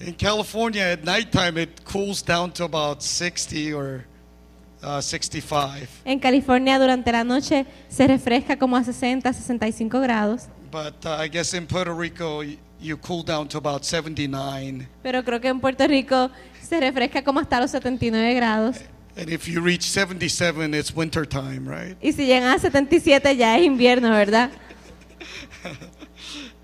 In California, at nighttime, it cools down to about 60 or uh, 65. En California durante la noche se refresca como a 60, 65 grados. But uh, I guess in Puerto Rico, y- you cool down to about 79. Pero creo que en Puerto Rico se refresca como hasta los 79 grados. And if you reach 77, it's winter time, right? Y si llegan a 77 ya es invierno, ¿verdad?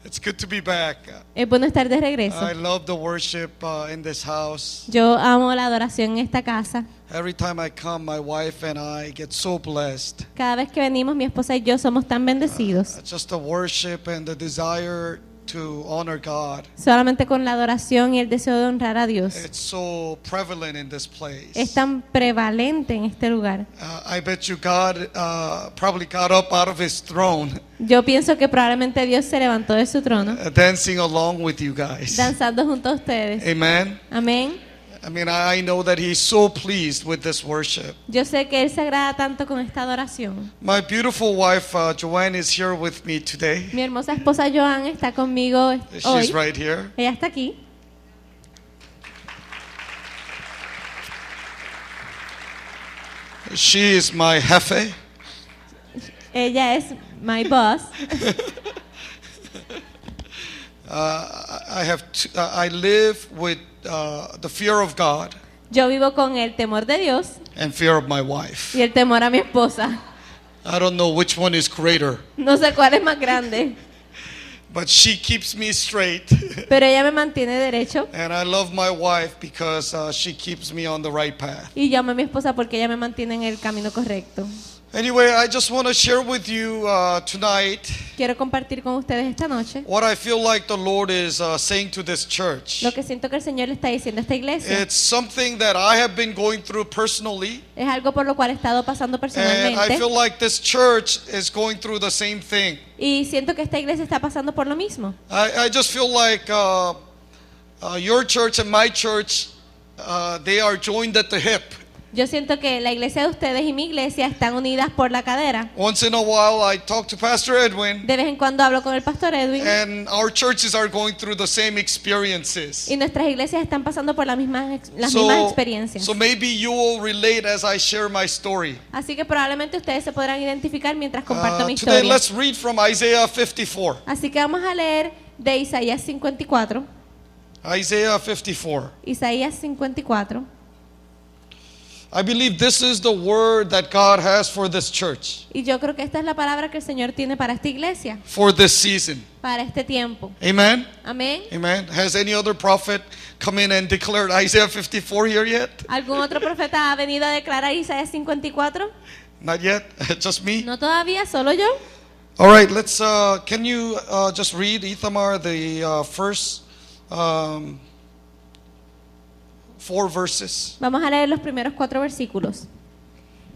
It's good to be back. Es bueno estar de regreso. I love the worship uh, in this house. Yo amo la adoración en esta casa. Every time I come, my wife and I get so blessed. Cada vez que venimos, mi esposa y yo somos tan bendecidos. Uh, Just the worship and the desire to honor God. Solamente con la adoración y el deseo de honrar a Dios. It's so prevalent in this place. Es tan prevalente en este lugar. Uh, I bet you God uh, probably got up out of his throne, Yo pienso que probablemente Dios se levantó de su trono, uh, dancing along with you guys. danzando junto a ustedes. Amen. Amén. I mean, I know that he's so pleased with this worship. Yo sé que Él se agrada tanto con esta adoración. My beautiful wife, uh, Joanne, is here with me today. Mi hermosa esposa Joan está conmigo She's hoy. right here. Ella está aquí. She is my jefe. Ella es my boss. Uh, I have. T- uh, I live with uh, the fear of God Yo vivo con el temor de Dios and fear of my wife. y el temor a mi esposa. I don't know which one is greater, No sé cuál es más grande, but she keeps me straight, pero ella me mantiene derecho and I love my wife because uh, she keeps me on the right path. y yo amo a mi esposa porque ella me mantiene en el camino correcto. Anyway, I just want to share with you uh, tonight Quiero compartir con ustedes esta noche what I feel like the Lord is uh, saying to this church. lo que siento que el Señor le está diciendo a esta iglesia. It's something that I have been going through personally, Es algo por lo cual he estado pasando and I feel like this church is going through the same thing. y siento que esta iglesia está pasando por lo mismo. I, I just feel like uh, uh, your church and my church, uh, they are joined at the hip. Yo siento que la iglesia de ustedes y mi iglesia están unidas por la cadera. Once in a while, I talk to Pastor Edwin, De vez en cuando hablo con el pastor Edwin and our churches are going through the same experiences. y nuestras iglesias están pasando por las mismas, las So, mismas experiencias. so maybe you will relate as I share my story. Así que probablemente ustedes se podrán identificar mientras comparto Uh, mi today, historia. let's read from Isaiah 54. Así que vamos a leer de Isaías 54. Isaiah 54. Isaías 54. I believe this is the word that God has for this church, Y yo creo que esta es la palabra que el Señor tiene para esta iglesia, for this season. para este tiempo. Amen. Amén. Amen. Has any other prophet come in and declared Isaiah 54 here yet? ¿Algún otro profeta ha venido a declarar Isaías 54? Not yet. Just me. No todavía, solo yo. All right. Let's. Uh, can you uh, just read Ithamar the uh, first um, four verses? Vamos a leer los primeros cuatro versículos.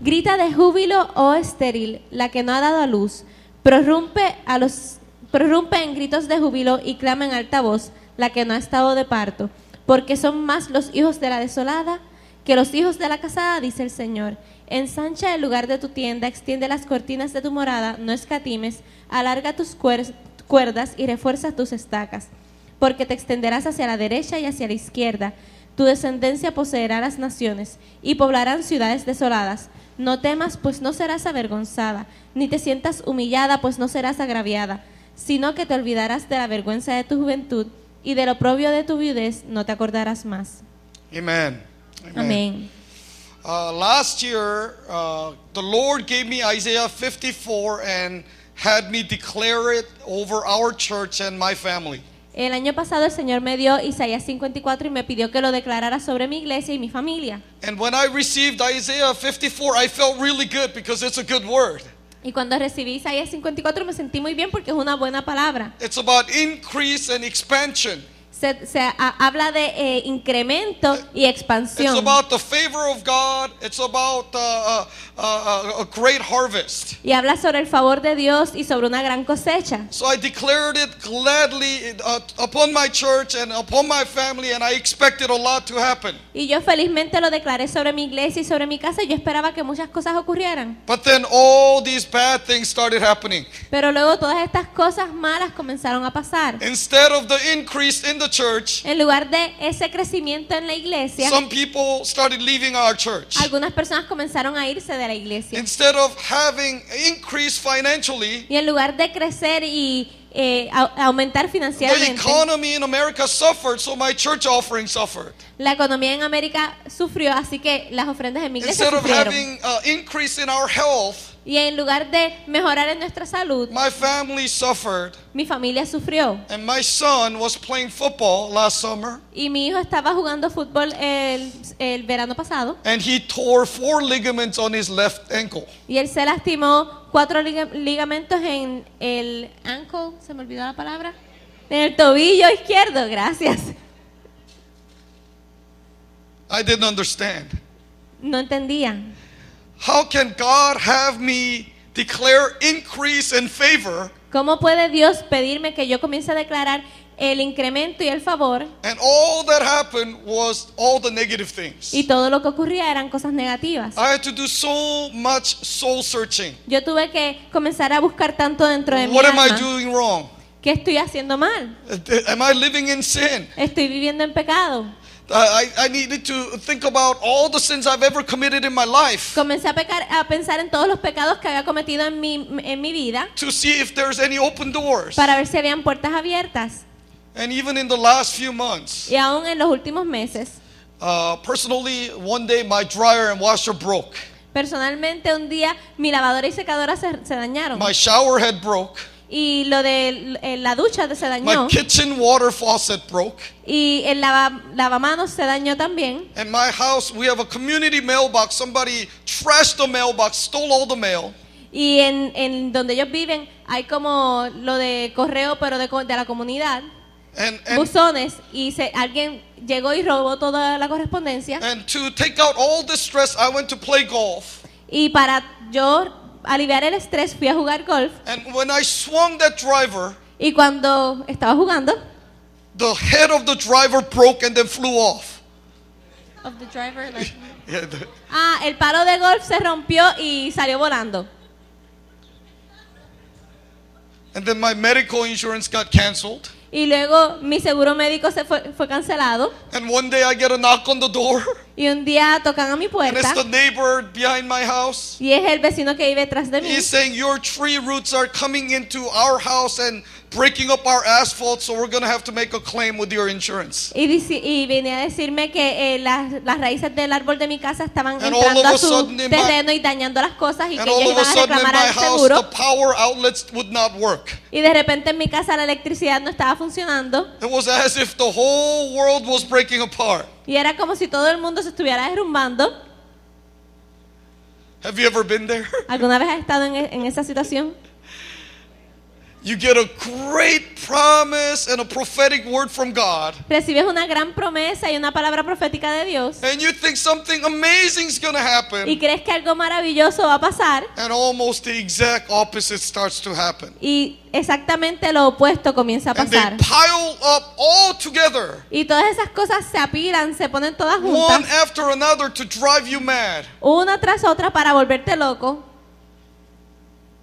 Grita de júbilo, oh estéril, la que no ha dado a luz. Prorrumpe, a los, prorrumpe en gritos de júbilo y clama en alta voz, la que no ha estado de parto. Porque son más los hijos de la desolada que los hijos de la casada, dice el Señor. Ensancha el lugar de tu tienda, extiende las cortinas de tu morada, no escatimes, alarga tus cuer- cuerdas y refuerza tus estacas. Porque te extenderás hacia la derecha y hacia la izquierda. Tu descendencia poseerá las naciones y poblarán ciudades desoladas. No temas, pues no serás avergonzada, ni te sientas humillada, pues no serás agraviada, sino que te olvidarás de la vergüenza de tu juventud y del oprobio de tu viudez no te acordarás más. Amen. Amén. Uh, last year, uh, the Lord gave me Isaiah 54 and had me declare it over our church and my family. El año pasado el Señor me dio Isaías 54 y me pidió que lo declarara sobre mi iglesia y mi familia. And when I received Isaiah 54, I felt really good because it's a good word. Y cuando recibí Isaías 54 me sentí muy bien porque es una buena palabra. It's about increase and expansion. Se, se ha- habla de eh, incremento y It's expansión. about the favor of God. It's about uh, uh, uh, a great harvest. Y habla sobre el favor de Dios y sobre una gran cosecha. So I declared it gladly uh, upon my church and upon my family, and I expected a lot to happen. Y yo felizmente lo declaré sobre mi iglesia y sobre mi casa y yo esperaba que muchas cosas ocurrieran. But then all these bad things started happening. Pero luego todas estas cosas malas comenzaron a pasar. Instead of the increase in the church, En lugar de ese crecimiento en la iglesia, some people started leaving our church. algunas personas comenzaron a irse de la iglesia. Instead of having financially, Y en lugar de crecer y eh, au- aumentar the financieramente, economy in America suffered, so my church offering suffered. la economía en América sufrió, así que las ofrendas en mi iglesia Instead of sufrieron. having uh, increase in our health, Y en lugar de mejorar en nuestra salud, my family suffered. mi familia sufrió. And my son was playing football last summer, Y mi hijo estaba jugando fútbol el, el verano pasado and he tore four ligaments on his left ankle. y él se lastimó cuatro liga- ligamentos en el ankle, se me olvidó la palabra, en el tobillo izquierdo, gracias. I didn't understand. No entendía. How can God have me declare increase and favor, ¿Cómo puede Dios pedirme que yo comience a declarar el incremento y el favor and all that happened was all the negative things? y todo lo que ocurría eran cosas negativas? I had to do so much soul searching. Yo tuve que comenzar a buscar tanto dentro de mi What am I doing wrong? ¿Qué estoy haciendo mal? Am I living in sin? Estoy viviendo en pecado. I, I needed to think about all the sins I've ever committed in my life Comencé a, pecar, a pensar en todos los pecados que había cometido en mi, en mi vida to see if there's any open doors. para ver si habían puertas abiertas. And even in the last few months, Y aún en los últimos meses, uh, personally, one day my dryer and washer broke. personalmente un día mi lavadora y secadora se, se dañaron. My shower head broke. Y lo de eh, la ducha se dañó. My kitchen water faucet broke. Y el lava, lavamanos se dañó también. In my house, we have a community mailbox. Somebody trashed the mailbox, stole all the mail. Y en, en donde ellos viven hay como lo de correo, pero de, de la comunidad, And, and, buzones, y se, alguien llegó y robó toda la correspondencia. and to take out all the stress, I went to play golf. Y para yo aliviar el estrés fui a jugar golf. And when I swung that driver, Y cuando estaba jugando, the head of the driver broke and then flew off. Yeah, the- ah, el palo de golf se rompió y salió volando. and then my medical insurance got canceled. Y luego mi seguro médico se fue, fue cancelado. And one day I get a knock on the door, Y un día tocan a mi and puerta. it's the neighbor behind my house. Y es el vecino que vive detrás de mí. He's saying your tree roots are coming into our house and breaking up our asphalt, so we're going to have to make a claim with your insurance. Y, dici- y venía a decirme que eh, las, las raíces del árbol de mi casa estaban And all entrando of a a su sudden in my- terreno y dañando las cosas y que And ellos all of a iban a sudden in reclamar my al house, seguro. the power outlets would not work. Y de repente en mi casa la electricidad no estaba funcionando. It was as if the whole world was breaking apart. Y era como si todo el mundo se estuviera derrumbando. Have you ever been there? ¿Alguna vez has estado en, e- en esa situación? You get a great promise and a prophetic word from God, Recibes una gran promesa y una palabra profética de Dios. and you think something amazing is going to Y happen, crees que algo maravilloso va a pasar. and almost the exact opposite starts to happen. Y exactamente lo opuesto comienza a And they pasar. pile up all together, Y todas esas cosas se apilan, se ponen todas one juntas, after another, to drive you mad. una tras otra para volverte loco.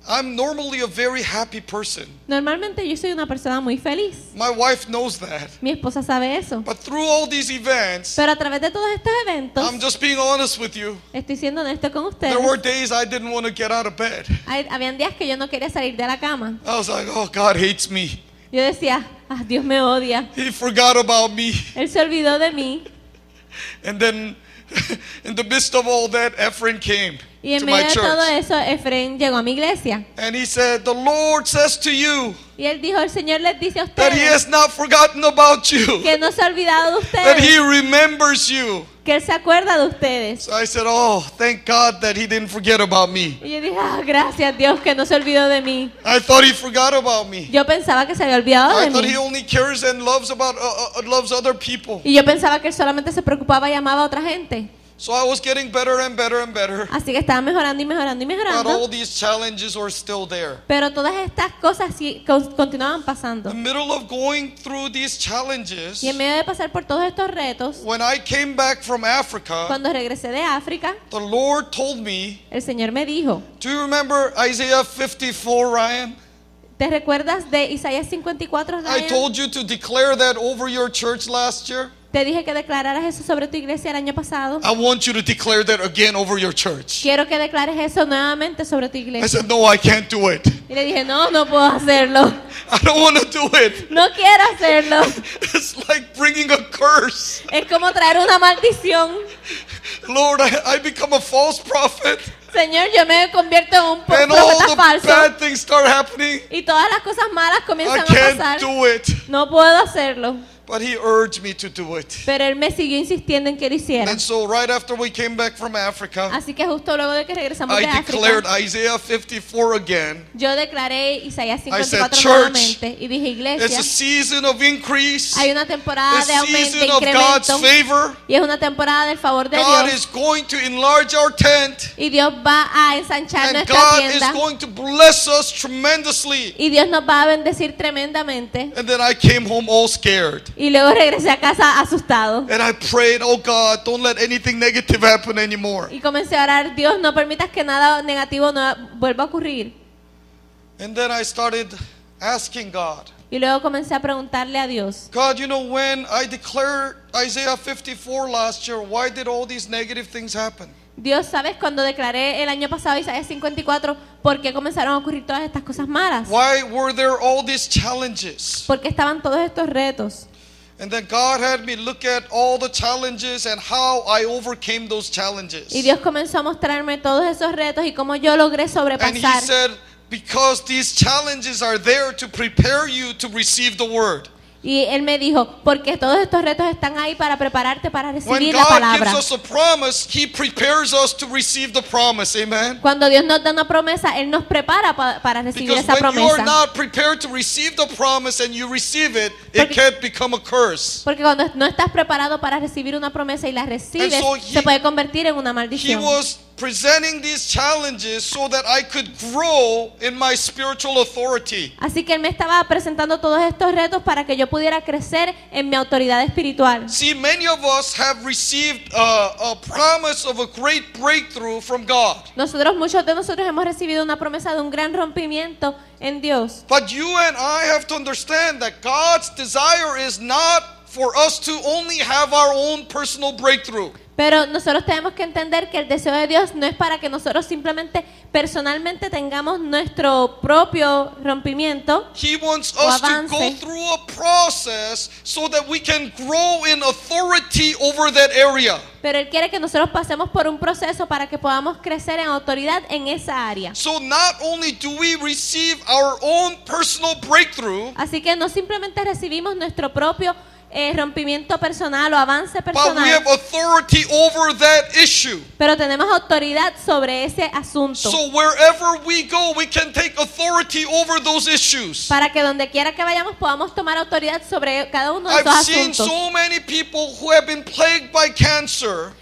I'm normally a very happy person. Normalmente yo soy una persona muy feliz. My wife knows that. Mi esposa sabe eso. But through all these events, Pero a través de todos estos eventos, I'm just being honest with you. estoy siendo honesto con ustedes. There were days I didn't want to get out of bed. Hay- habían días que yo no quería salir de la cama. I was like, oh, God hates me. Yo decía, ah, Dios me odia. He forgot about me. Él se olvidó de mí. And then, in the midst of all that, Ephraim came Y en to medio my de todo church. eso, Efraín llegó a mi iglesia. And he said, The Lord says to you, Y él dijo, el Señor les dice a that He ustedes has not forgotten about you, que no se ha olvidado de that He ustedes, remembers you. que Él se acuerda de ustedes. So I said, Oh, thank God that He didn't forget about me. Y yo dije, ah, gracias Dios que no se olvidó de mí. I thought He forgot about me. Yo pensaba que se había olvidado I de thought mí. He only cares and loves about uh, uh, loves other people. Y yo pensaba que Él solamente se preocupaba y amaba a otra gente. So I was getting better and better and better. Así que estaba mejorando y mejorando y mejorando. But all these challenges were still there. Pero todas estas cosas sí con- continuaban pasando. In the middle of going through these challenges, Y en medio de pasar por todos estos retos, when I came back from Africa, cuando regresé de África, the Lord told me, el Señor me dijo, Do you remember Isaiah 54, Ryan? ¿te recuerdas de Isaías 54, Ryan? I told you to declare that over your church last year. Te dije que declararas eso sobre tu iglesia el año pasado. I want you to declare that again over your church. Quiero que declares eso nuevamente sobre tu I iglesia. said, No, I can't do it. Y le dije, no, no puedo hacerlo. I don't want to do it. No quiero hacerlo. It's like bringing a curse. Es como traer una maldición. Lord, I, I become a false prophet, Señor, yo me convierto en un and all profeta falso. bad things start happening. Y todas las cosas malas I comienzan a can't pasar. do it. No puedo hacerlo. But he urged me to do it. Pero él me siguió insistiendo en que lo hiciera. And so, right after we came back from Africa, Así que justo luego de que regresamos I de declared África, Isaiah 54 again. yo declaré Isaías I said, 54 "Church, nuevamente y dije, It's iglesia, a season of increase, hay una temporada a de aumento, de season of God's incremento favor. y es una temporada del favor de God Dios is going to enlarge our tent, y Dios va a ensanchar and nuestra God is tienda going to bless us tremendously. y Dios nos va a bendecir tremendamente. And then I came home all scared. Y luego regresé a casa asustado And I prayed, oh God, don't let anything negative happen anymore. y comencé a orar, Dios, no permitas que nada negativo no vuelva a ocurrir. And then I started asking God, Y luego comencé a preguntarle a Dios, God, you know, when I declared Isaiah 54 last year, why did all these negative things happen? Dios, ¿sabes cuando declaré el año pasado Isaías 54 por qué comenzaron a ocurrir todas estas cosas malas? Why were there all these challenges? Porque estaban todos estos retos. And then God had me look at all the challenges and how I overcame those challenges. Y Dios comenzó a mostrarme todos esos retos y cómo yo logré sobrepasar. And He said, because these challenges are there to prepare you to receive the word. Y Él me dijo, porque todos estos retos están ahí para prepararte para recibir la palabra. gives us a promise, He prepares us to receive the promise. Amen. Cuando Dios nos da una promesa, Él nos prepara pa- para recibir Because esa promesa. Porque- can't become a curse. Porque cuando no estás preparado para recibir una promesa y la recibes, so he- se puede convertir en una He maldición. was presenting these challenges so that I could grow in my spiritual authority. Así que Él me estaba presentando todos estos retos para que yo pudiera crecer en mi autoridad espiritual. See, many of us have received a promise of a great breakthrough from God. Nosotros, muchos de nosotros hemos recibido una promesa de un gran rompimiento en Dios. But you and I have to understand that God's desire is not for us to only have our own personal breakthrough. Pero nosotros tenemos que entender que el deseo de Dios no es para que nosotros simplemente personalmente tengamos nuestro propio rompimiento, He wants O us to avance. go through a process so that we can grow in authority over that area. pero Él quiere que nosotros pasemos por un proceso para que podamos crecer en autoridad en esa área. So not only do we receive our own personal breakthrough, Así que no simplemente recibimos nuestro propio eh, rompimiento personal o avance but we have personal, authority over that issue. pero tenemos autoridad sobre ese asunto. So wherever we go, we can take authority over those issues. Para que donde quiera que vayamos podamos tomar autoridad sobre cada uno de I've esos seen asuntos. so many people who have been plagued by cancer,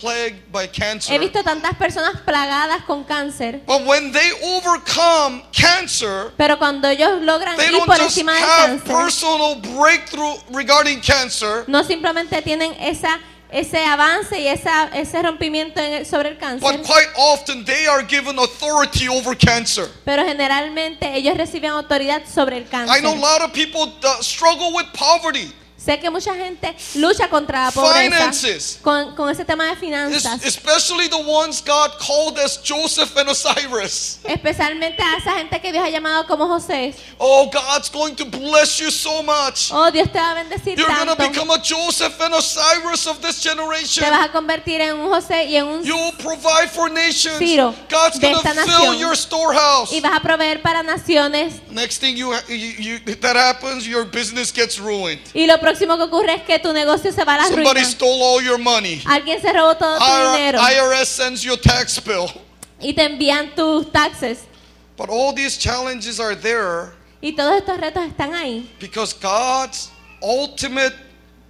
plagued by cancer. He visto tantas personas plagadas con cáncer, But when they overcome cancer, pero cuando ellos logran they ir don't por just encima del have cáncer, personal breakthrough regarding cancer, no simplemente tienen esa ese avance y esa, ese rompimiento en el- sobre el cáncer, but quite often they are given authority over cancer. pero generalmente ellos reciben autoridad sobre el I know a cáncer. lot of people struggle with poverty. Sé que mucha gente lucha contra la pobreza Finances. con, con ese tema de finanzas, especially the ones God called as Joseph and Osiris. especialmente a esa gente que Dios ha llamado como José. Oh, God's going to bless you so much. Oh, Dios te va a bendecir You're tanto. become a Joseph and Osiris of this generation. Te vas a convertir en un José y en un You'll provide for nations. Ciro God's de going to esta fill nación. your storehouse. y vas a proveer para naciones. Next thing you, you, you that happens, your business gets ruined. Y lo próximo que ocurre es que tu negocio se va a la Somebody ruina. stole all your money. Alguien se robó todo tu dinero IRS sends you tax bill. y te envían tus taxes. But all these challenges are there Y todos estos retos están ahí. because God's ultimate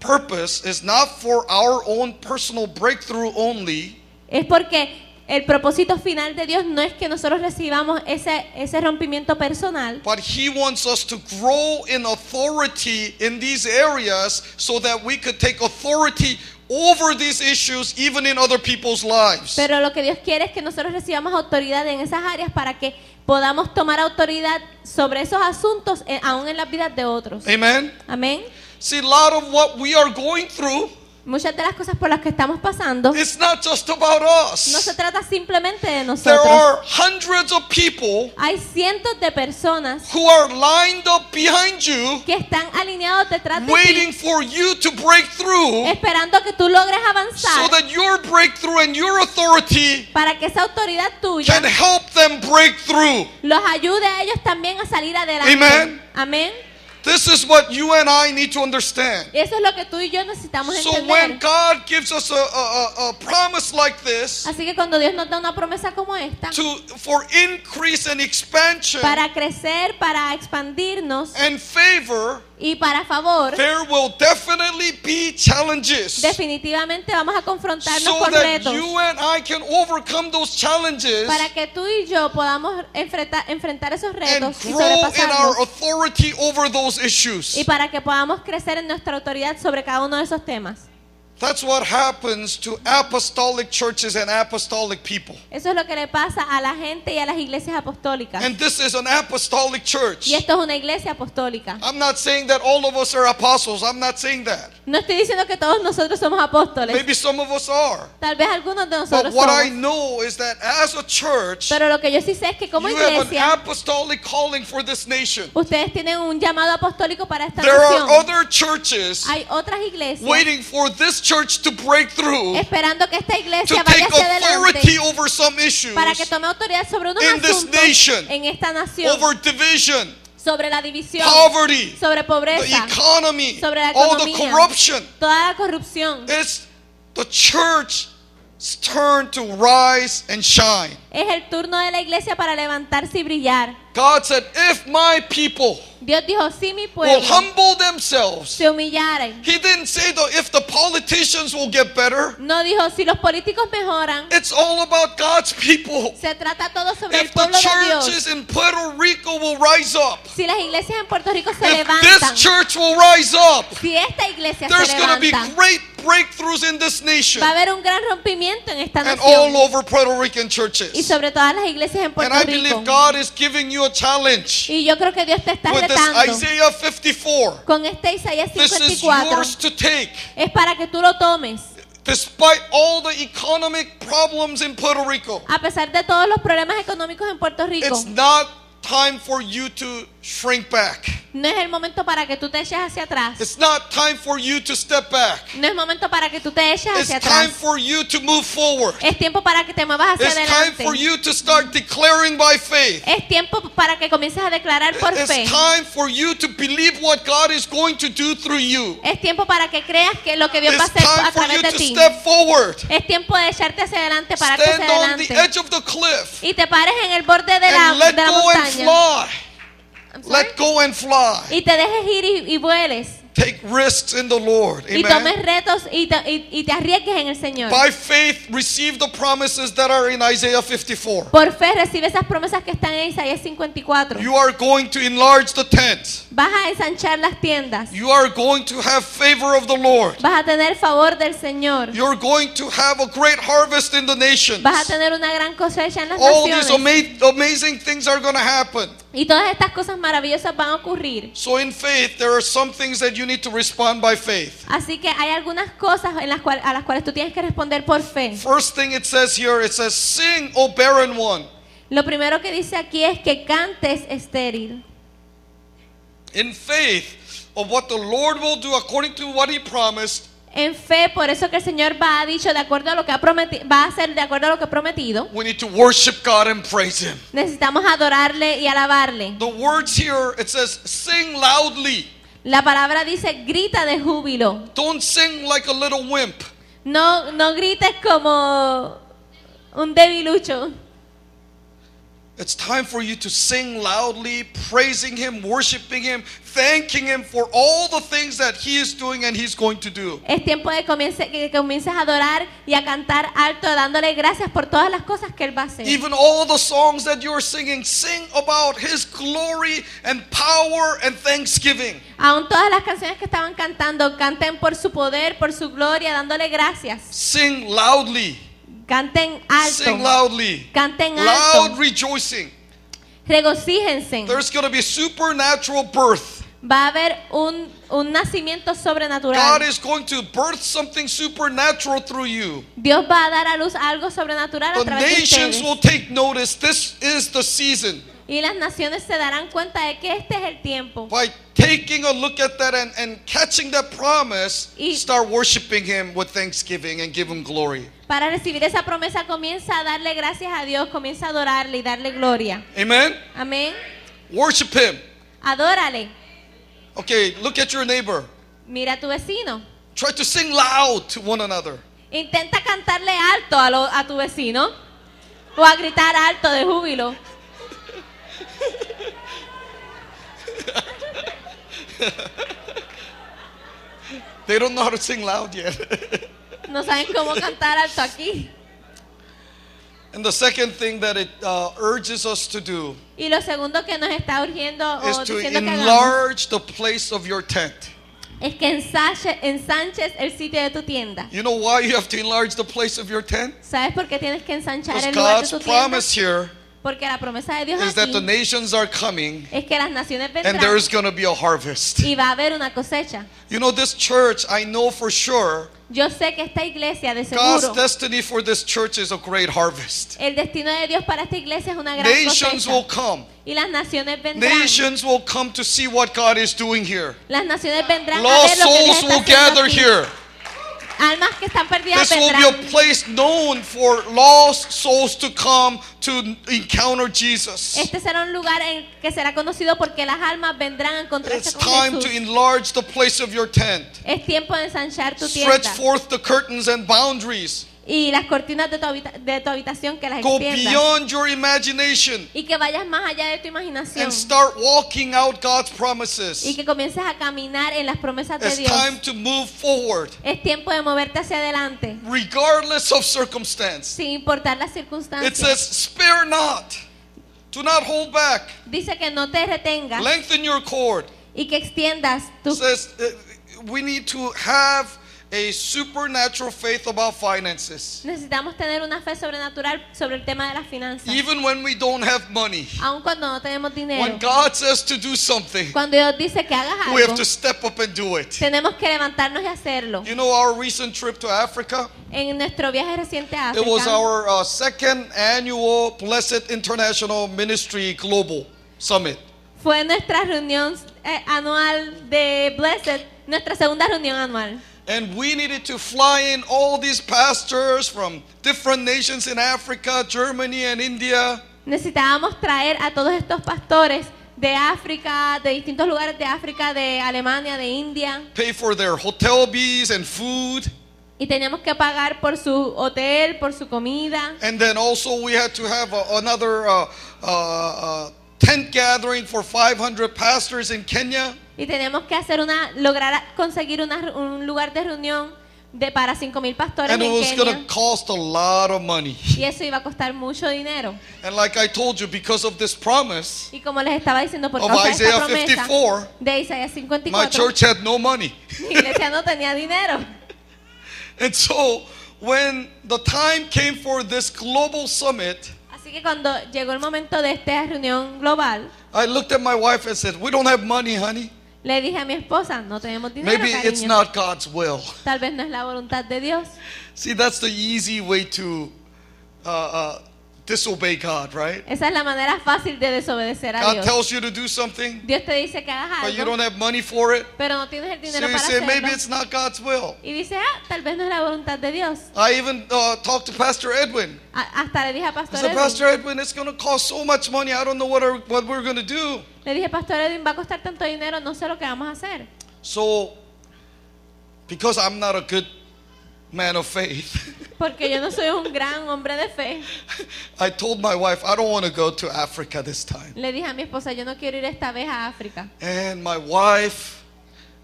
purpose is not for our own personal breakthrough only, Es porque el propósito final de Dios no es que nosotros recibamos ese, ese rompimiento personal, but He wants us to grow in authority in these areas so that we could take authority over these issues even in other people's lives. pero lo que Dios quiere es que nosotros recibamos autoridad en esas áreas para que podamos tomar autoridad sobre esos asuntos eh, aún en las vidas de otros. Amen? Amén. See, a lot of what we are going through Muchas de las cosas por las que estamos pasando is not just about no se us. trata simplemente de There nosotros. are hundreds of people Hay cientos de personas who are lined up behind you que están alineados detrás de waiting ti, for you to break through esperando que tú logres so avanzar that your breakthrough and your authority para que esa autoridad tuya can help them break through. los ayude a ellos también a salir adelante. Amen. Amén. This is what you and I need to understand. Eso es lo que tú y yo necesitamos So when entender. God gives us a, a, a- a promise like this Así que cuando Dios nos da una promesa como esta, to for increase and expansion para crecer, para expandirnos and favor, y para favor, there will definitely be challenges. definitivamente vamos a confrontarnos So con that retos. you and I can overcome those challenges Para que tú y yo podamos enfrentar, enfrentar esos retos y sobrepasarlos. over those. Y para que podamos crecer en nuestra autoridad sobre cada uno de esos temas. That's what happens to apostolic churches and apostolic people. Eso es lo que le pasa a la gente y a las iglesias apostólicas. And this is an apostolic church. Y esto es una iglesia apostólica. I'm not saying that all of us are apostles. I'm not saying that. No estoy diciendo que todos nosotros somos apóstoles. Maybe some of us are. Tal vez algunos de nosotros But what I know is that as a church, Pero lo que yo sí sé es que como you have an apostolic calling for this nation. ustedes tienen un llamado apostólico para esta There are other churches Hay otras iglesias waiting for this church to break through esperando que esta to iglesia take vaya hacia authority adelante over some issues, para que tome autoridad sobre unos in this asuntos nation, en esta nación, over division, sobre la división, poverty, sobre the pobreza, economy, sobre la all the economía. corruption. toda la corrupción. It's the church's turn to rise and shine. Es el turno de la iglesia para levantarse y brillar. God said, If my people Dios dijo, si mi will humble themselves, se humillaren. He didn't say though if the politicians will get better. No dijo, si los políticos mejoran, It's all about God's people. se trata todo sobre el If the pueblo de Dios. churches in Puerto Rico will rise up, Si las iglesias en Puerto Rico se if levantan, this church will rise up, si esta iglesia there's se going to be great breakthroughs in this nation va a haber un gran rompimiento en esta and all nación over Puerto Rican y churches. sobre todas las iglesias en And Puerto I Rico. believe God is giving you a challenge Y yo creo que Dios te está with this Isaiah 54. con este Isaías This is 54. yours to take. Es para que tú lo tomes. Despite all the economic problems in Puerto Rico, A pesar de todos los problemas económicos en Puerto Rico, it's not time for you to shrink back. no es el momento para que tú te eches hacia atrás. It's not time for you to step back. No es momento para que tú te eches It's hacia time atrás. for you to move forward. Es tiempo para que te muevas hacia It's time adelante. for you to start declaring by faith. Es tiempo para que comiences a declarar por It's fe. time for you to believe what God is going to do through you. Es tiempo para que creas que lo que Dios va a It's hacer time a for través you de to ti. step forward. Es tiempo de echarte hacia adelante, pararte hacia Stand on the adelante. edge of the cliff Y te pares en el borde de la, and let de la go and montaña. fly. Let go and fly. Y te dejes ir y, y vueles. Take risks in the Lord. Y tomes Amen. retos y te, y- y te arriesgues en el Señor. By faith, receive the promises that are in Isaiah 54. Por fe recibe esas promesas que están en Isaías 54. You are going to enlarge the tent. Vas a ensanchar las tiendas. You are going to have favor of the Lord. Vas a tener favor del Señor. You're going to have a great harvest in the nations. Vas a tener una gran cosecha en las All these ama- amazing things are going to happen. Y todas estas cosas maravillosas van a ocurrir. So in faith, there are some things that you need to respond by faith. Así que hay algunas cosas en las cual- a las cuales tú tienes que responder por fe. First thing it says here, it says, Sing, O barren one. Lo primero que dice aquí es que cantes estéril. In faith of what the Lord will do according to what He promised, En fe, por eso que el Señor va a dicho de acuerdo a lo que ha prometido, va a hacer de acuerdo a lo que ha prometido. we need to worship God and praise Him. Necesitamos adorarle y alabarle. The words here, it says, Sing loudly. La palabra dice grita de júbilo. Don't sing like a little wimp. No, no grites como un debilucho. It's time for you to sing loudly, praising Him, worshiping Him, thanking Him for all the things that He is doing and He's going to do. Es tiempo de comience- que comiences a adorar y a cantar alto, dándole gracias por todas las cosas que Él va a hacer. Even all the songs that you're singing, sing about His glory and power and thanksgiving. Aún todas las canciones que estaban cantando, canten por su poder, por su gloria, dándole gracias. Sing loudly. Canten Sing loudly. Canten Loud rejoicing. Regocíjense. There's going to be a supernatural birth. Va a haber un, un nacimiento God sobrenatural. is going to birth something supernatural through you. Dios va a dar a luz algo sobrenatural a The través de nations ustedes. will take notice. This is the season. Y las naciones se darán cuenta de que este es el tiempo. By taking a look at that and, and catching that promise, Y- start worshiping Him with thanksgiving and give Him glory. Para recibir esa promesa comienza a darle gracias a Dios, comienza a adorarle y darle gloria. Amen? Amén. Worship Him. Adórale. Okay, look at your neighbor. Mira a tu vecino. Try to sing loud to one another. Intenta cantarle alto a, lo- a tu vecino o a gritar alto de júbilo. They don't know how to sing loud yet. No saben cómo cantar alto aquí. and the second thing that it uh, urges us to do Y lo segundo que nos está urgiendo is o to diciendo que hagamos enlarge the place of your tent. es que ensanche- ensanches el sitio de tu tienda. You know why you have to enlarge the place of your tent? ¿Sabes por qué tienes que ensanchar Because el lugar de God's tu tienda? promise here Porque la promesa de Dios is that the aquí nations are coming es que las naciones and vendrán there's going to be a harvest. y va a haber una cosecha. You know, this church, I know for sure, Yo sé que esta iglesia de God's seguro, destiny for this church is a great harvest. el destino de Dios para esta iglesia es una gran Nations will come. Y las naciones vendrán. Nations will come to see what God is doing here. Las naciones vendrán a Lost ver lo que Dios souls está will haciendo gather aquí. here. Almas que están perdidas This will be a place known for lost souls to come to encounter Jesus. Este será un lugar en que será conocido porque las almas vendrán a encontrarse It's con time to enlarge the place of your tent. Es tiempo de ensanchar tu Stretch tienda forth the curtains and boundaries. Y las cortinas de tu, habita- de tu habitación que las Go extiendas beyond your imagination y que vayas más allá de tu imaginación and start walking out God's y promises. que comiences a caminar en las promesas de It's Dios. time to move forward, Es tiempo de moverte hacia adelante regardless of circumstance. sin importar las It circunstancias. says, Spare not, do not hold back, Dice que no te retengas lengthen your cord. y que extiendas It tu says, uh, We need to have a supernatural faith about finances. Necesitamos tener una fe sobrenatural sobre el tema de las finanzas. Even when we don't have money, Aun cuando no tenemos dinero. when God says to do something, Cuando Dios dice que hagas we have algo, to step up and do it. tenemos que levantarnos y hacerlo. You know our recent trip to Africa? En nuestro viaje reciente a It was África, our uh, second annual Blessed International Ministry Global Summit. fue nuestra reunión eh, anual de Blessed, nuestra segunda reunión anual. And we needed to fly in all these pastors from different nations in Africa, Germany, and India. Necesitábamos traer a todos estos pastores de África, de distintos lugares de África, de Alemania, de India, Pay for their hotel fees and food. y teníamos que pagar por su hotel, por su comida. And then also we had to have a, another uh, uh, uh, tent gathering for 500 pastors in Kenya. Y teníamos que hacer una, lograr conseguir una- un lugar de reunión de para 5.000 pastores And it was going Kenia. to cost a lot of money. Y eso iba a costar mucho dinero. And like I told you, because of this promise Y como les estaba diciendo por of causa de esta promesa 54, de Isaías my church had no money. mi iglesia no tenía dinero. And so when the time came for this global summit, que cuando llegó el momento de esta reunión global, I looked at my wife and said, We don't have money, honey. Le dije a mi esposa, no tenemos dinero, Maybe it's cariño. not God's will. Tal vez no es la voluntad de Dios. See, that's the easy way to uh, uh, disobey God, right? Esa es la manera fácil de desobedecer a God Dios. tells you to do something, Dios te dice que hagas but you algo, don't have money for it. pero no tienes el So dinero you para say, maybe hacerlo. it's not God's will. Y dice, ah, tal vez no es la voluntad de Dios. I even uh, talked to Pastor Edwin. A- hasta le dije a I Pastor said, Edwin, Pastor Edwin, it's going to cost so much money. I don't know what, are, what we're going to do. le dije, Pastor Edwin, va a costar tanto dinero, no sé lo que vamos a hacer. So, because I'm not a good man of faith, Porque yo no soy un gran hombre de fe. I told my wife, I don't want to go to Africa this time. Le dije a mi esposa, yo no quiero ir esta vez a África. And my wife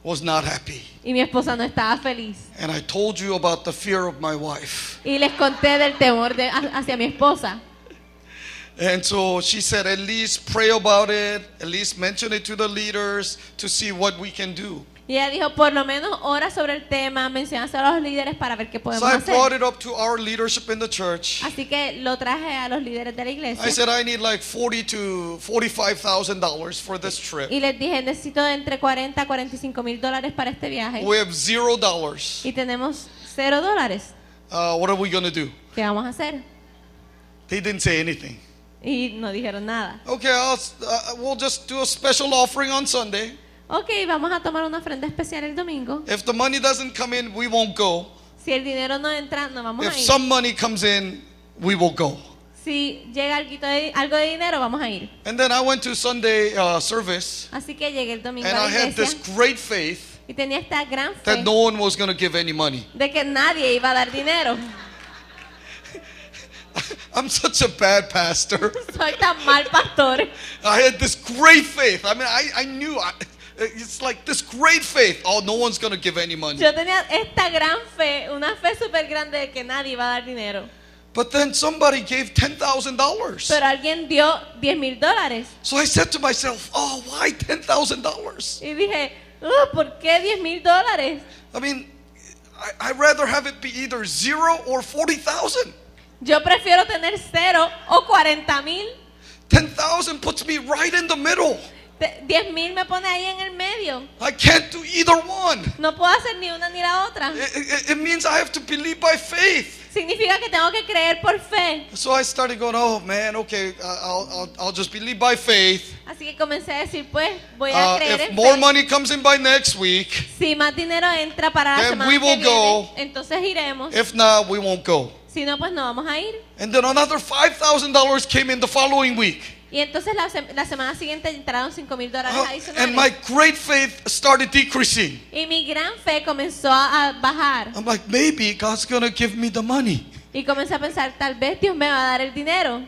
was not happy. Y mi esposa no estaba feliz. And I told you about the fear of my wife. Y les conté del temor de, hacia mi esposa. And so she said, at least pray about it, at least mention it to the leaders to see what we can do. Y ella dijo, por lo menos ora sobre el tema, mencionáselo a los líderes para ver qué So podemos I brought hacer. it up to our leadership in the church. Así que lo traje a los líderes de la I iglesia. said I need like forty to forty-five thousand dollars for this trip. Y les dije, necesito de entre 40 a 45 mil dólares para este viaje. We have zero dollars. Y tenemos cero dólares. Uh, what are we gonna do? ¿Qué vamos a hacer? They didn't say anything. Y no dijeron nada. Okay, I'll, uh, we'll just do a special offering on Sunday. Ok, vamos a tomar una ofrenda especial el domingo. If the money doesn't come in, we won't go. Si el dinero no entra, no vamos If a ir. some money comes in, we will go. Si llega alguito de- algo de dinero, vamos a ir. And then I went to Sunday uh, service, Así que llegué el domingo and a I la had this great faith y tenía esta gran fe that no one was going to give any money. de que nadie iba a dar dinero. I'm such a bad pastor. Soy tan mal pastor. I had this great faith. I mean, I, I knew I, it's like this great faith. Oh, no one's going to give any money. Yo tenía esta gran fe, una fe súper grande de que nadie iba a dar dinero. But then somebody gave $10,000. Pero alguien dio 10 mil dólares. So I said to myself, oh, why $10,000? Y dije, "Uh, ¿por qué 10 mil dólares? I mean, I, I'd rather have it be either zero or 40,000. Yo prefiero tener cero o 40 mil. 10,000 puts me right in the middle. Te- 10 mil me pone ahí en el medio. I can't do either one. No puedo hacer ni una ni la otra. It, it- it means I have to believe by faith. Significa que tengo que creer por fe. So I started going, oh man, okay, I'll, I'll, I'll just believe by faith. Así que comencé a decir, pues voy a Uh, creer if en more fe. money comes in by next week, Si más dinero entra para la Then semana we que will viene, go. entonces iremos. if not, we won't go. Si no, pues no vamos a ir. And then another $5,000 came in the following week. Y entonces la, la semana siguiente entraron 5 mil dólares adicionales. and my great faith started decreasing. Y mi gran fe comenzó a bajar. I'm like, maybe God's to give me the money. Y comencé a pensar, tal vez Dios me va a dar el dinero.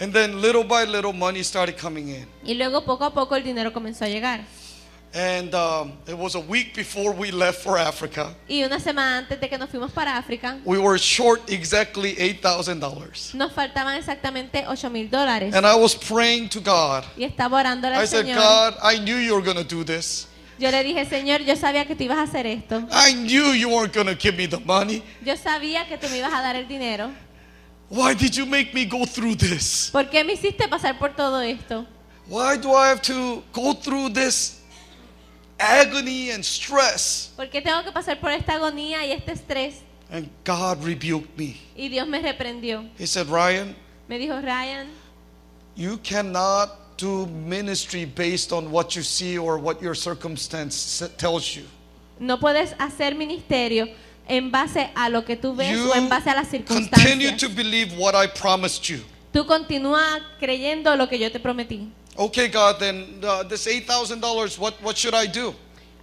And then little by little, money started coming in. Y luego poco a poco el dinero comenzó a llegar. And um, it was a week before we left for Africa. Y una semana antes de que nos fuimos para África, We were short exactly $8,000. nos faltaban exactamente 8 mil dólares. And I was praying to God. Y estaba orándole I al said, God, I knew you were going to do this. Yo le dije, Señor, yo sabía que tú ibas a hacer esto. I knew you weren't going to give me the money. Yo sabía que tú me ibas a dar el dinero. Why did you make me go through this? ¿Por qué me hiciste pasar por todo esto? Why do I have to go through this agony and stress? ¿Por qué tengo que pasar por esta agonía y este estrés? And God rebuked me. Y Dios me reprendió. He said, Ryan, Me dijo, Ryan, you cannot do ministry based on what you see or what your circumstance tells you. no puedes hacer ministerio en base a lo que tú ves You o en base a las continue circunstancias. to believe what I promised you. Tú continúa creyendo lo que yo te prometí. Okay, God, then uh, this $8,000, what, what should I do?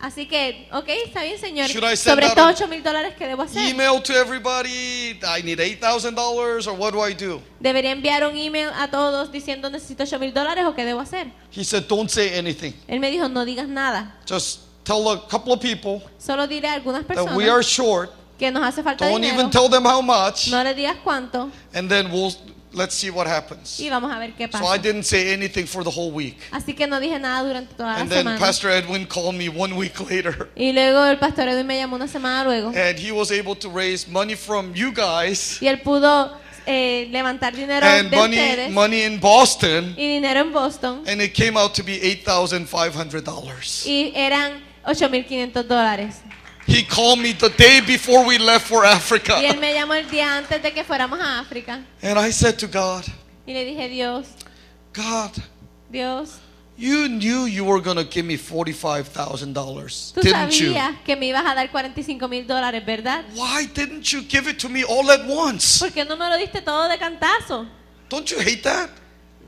Así que, ok, está bien, Señor. Should I send Sobre out estos an 8 mil dólares que debo hacer. Email to everybody, I need $8,000, or what do I do? ¿Debería enviar un email a todos diciendo necesito 8 mil dólares o qué debo hacer? He said, don't say anything. Él me dijo, no digas nada. Just tell a couple of people Solo diré a algunas that we are short. que nos hace falta Don't dinero. even tell them how much. No le digas cuánto And then we'll let's see what happens. y vamos a ver qué So I didn't say anything for the whole week. Así que no dije nada durante toda la And then semana. Pastor Edwin called me one week later. Y luego el pastor Edwin me llamó una semana luego And he was able to raise money from you guys y él pudo eh, levantar dinero and de money, ustedes money in Boston, y dinero en Boston and it came out to be $8,500. y eran 8.500 dólares. He called me the day before we left for Africa. Y él me llamó el día antes de que fuéramos a África And I said to God, y le dije, Dios, God, Dios, you knew you were going to give me $45,000, tú didn't you? sabías que me ibas a dar 45 mil dólares, ¿verdad? Why didn't you give it to me all at once? ¿Por qué no me lo diste todo de cantazo? Don't you hate that?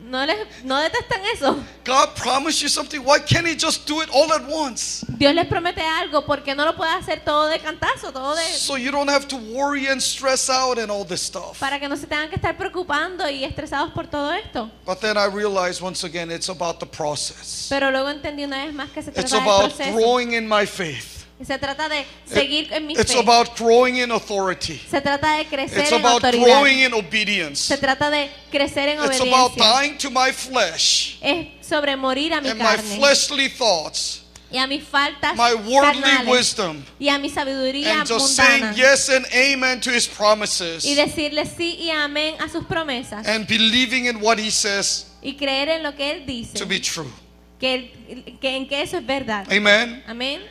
¿No, les, no detestan eso? God promised you something. Why can't He just do it all at once? Dios les promete algo, ¿por qué no lo puede hacer todo de cantazo? Todo de, So you don't have to worry and stress out and all this stuff. para que no se tengan que estar preocupando y estresados por todo esto. But then I realized once again it's about the process. Pero luego entendí una vez más que se It's trata del about proceso. growing in my faith. Se trata de seguir en mi It's fe. about growing in authority. Se trata de crecer It's en about autoridad. growing in obedience. Se trata de crecer en It's about obediencia. dying to my flesh Es sobre morir a mi and my carne fleshly thoughts, y a mis faltas my worldly carnales wisdom, y a mi sabiduría and just saying mundana. yes and amen to His promises Y decirle sí y amén a sus promesas. and believing in what He says y creer en lo que Él dice. to be true. que, él- que en que eso es verdad. Amen. Amén.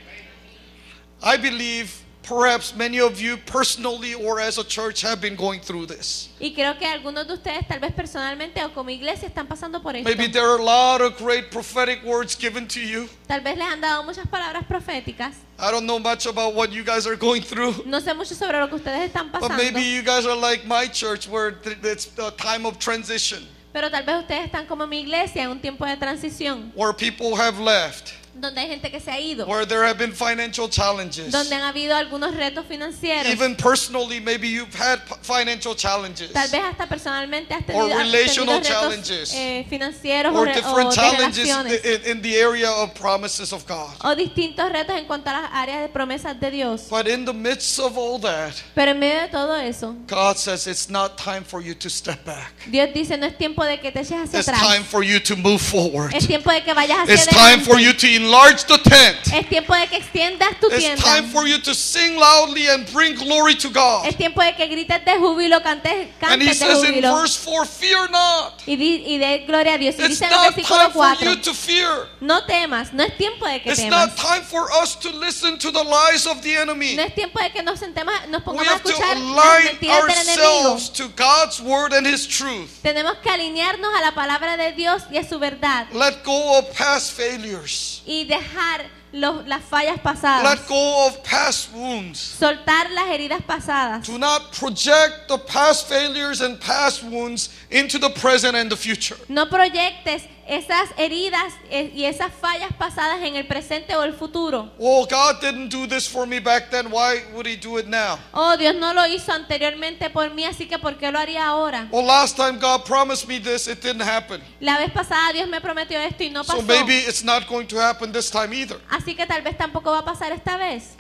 I believe perhaps many of you personally or as a church have been going through this. Y creo que algunos de ustedes, tal vez personalmente o como iglesia, están pasando por esto. Maybe there are a lot of great prophetic words given to you. Tal vez les han dado muchas palabras proféticas. I don't know much about what you guys are going through. No sé mucho sobre lo que ustedes están pasando. But maybe you guys are like my church where it's a time of transition, Pero tal vez ustedes están como mi iglesia en un tiempo de transición, where people have left, donde hay gente que se ha ido, where there have been financial challenges. donde han habido algunos retos financieros. Even personally, maybe you've had financial challenges Tal vez hasta personalmente has Or tenido, has tenido relational retos challenges. eh, financieros or re- different o challenges in, in the area of promises of God. o distintos retos en cuanto a las áreas de promesas de Dios. But in the midst of all that, Pero en medio de todo eso, God says it's not time for you to step back. Dios dice, no es tiempo de que te eches hacia It's atrás. time for you to move forward. Es tiempo de que vayas hacia It's time for you to enlarge the tent. Es tiempo de que extiendas tu It's time for you to sing loudly and bring glory to God. Es tiempo de que grites de júbilo, cantes, And he de says in verse 4, fear not. Y, di- y de gloria a Dios. Y It's dice en el not versículo time for 4, you to fear. no temas, no es tiempo de que It's temas. not time for us to listen to the lies of the enemy. No es tiempo de que nos sentemos, nos We pongamos a have to escuchar las align mentiras del enemigo. ourselves to God's word and his truth. Tenemos que alinearnos a la palabra de Dios y a su verdad. Let go of past failures. Y dejar los- las fallas pasadas. Let go of past wounds. Soltar las heridas pasadas. Do not project the past failures and past wounds into the present and the future. No proyectes esas heridas eh, y esas fallas pasadas en el presente o el futuro. Well, God didn't do this for me back then. Why would He do it now? Oh, Dios no lo hizo anteriormente por mí, así que ¿por qué lo haría ahora? Well, last time God promised me this, it didn't happen. La vez pasada Dios me prometió esto y no pasó. So maybe it's not going to happen this time either. Así que tal vez tampoco va a pasar esta vez.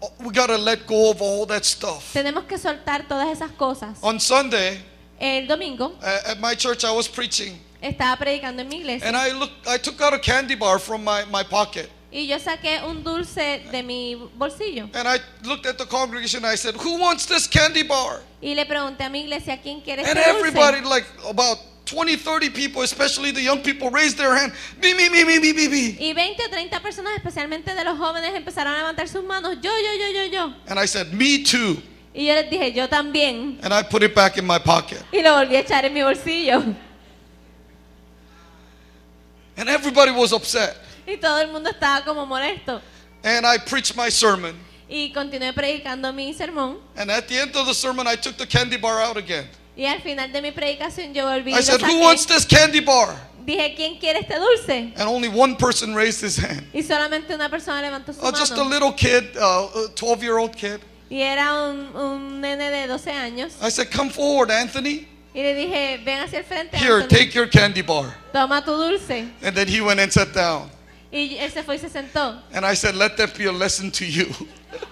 Oh, We got to let go of all that stuff. Tenemos que soltar todas esas cosas. On Sunday, El domingo uh, at my church, I was preaching, estaba predicando en mi iglesia and I looked. I took out a candy bar from my, my pocket, y yo saqué un dulce de mi bolsillo and I looked at the congregation. I said, "Who wants this candy bar?" y le pregunté a mi iglesia quién quiere And este everybody, dulce. like about 20, 30 people, especially the young people, raised their hand. Me, me, me, me, me, me, me. Y 20 o 30 personas, especialmente de los jóvenes, empezaron a levantar sus manos. Yo, yo, yo, yo, yo. And I said, "Me too." Y yo les dije, yo también. And I put it back in my pocket. Y lo volví a echar en mi bolsillo. And everybody was upset. Y todo el mundo estaba como molesto. And I preached my sermon. Y continué predicando mi sermón. And at the end of the sermon, I took the candy bar out again. Y al final de mi predicación yo volví I said, Who wants this candy bar? Dije, ¿quién quiere este dulce? And only one person raised his hand. Y solamente una persona levantó su Oh, just a little kid, uh, a 12 year old kid. Y era un, un nene de 12 años. I said, Come forward, Anthony. Y le dije, ven hacia el frente. Here, Anthony. take your candy bar. Toma tu dulce. And then he went and sat down. Y él se fue y se sentó. And I said, Let that be a lesson to you.